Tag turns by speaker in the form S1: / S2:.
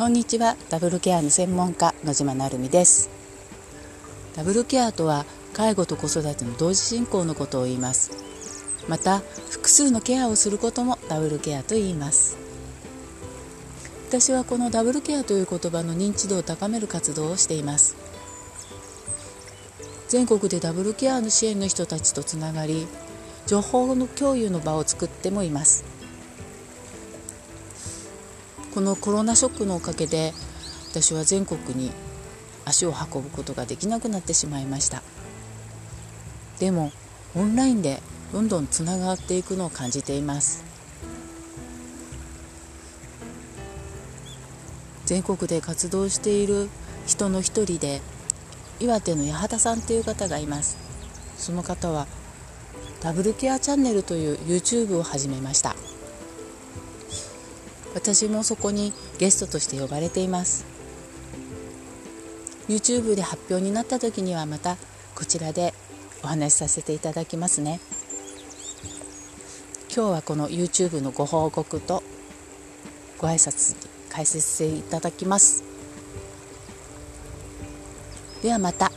S1: こんにちは。ダブルケアの専門家野島成美です。ダブルケアとは介護と子育ての同時進行のことを言います。また複数のケアをすることもダブルケアと言います。私はこのダブルケアという言葉の認知度を高める活動をしています。全国でダブルケアの支援の人たちとつながり情報の共有の場を作ってもいます。このコロナショックのおかげで私は全国に足を運ぶことができなくなってしまいました。でもオンラインでどんどんつながっていくのを感じています。全国で活動している人の一人で岩手の八幡さんという方がいます。その方はダブルケアチャンネルという YouTube を始めました。私もそこにゲストとして呼ばれています。YouTube で発表になった時にはまたこちらでお話しさせていただきますね。今日はこの YouTube のご報告とご挨拶解説していただきます。ではまた。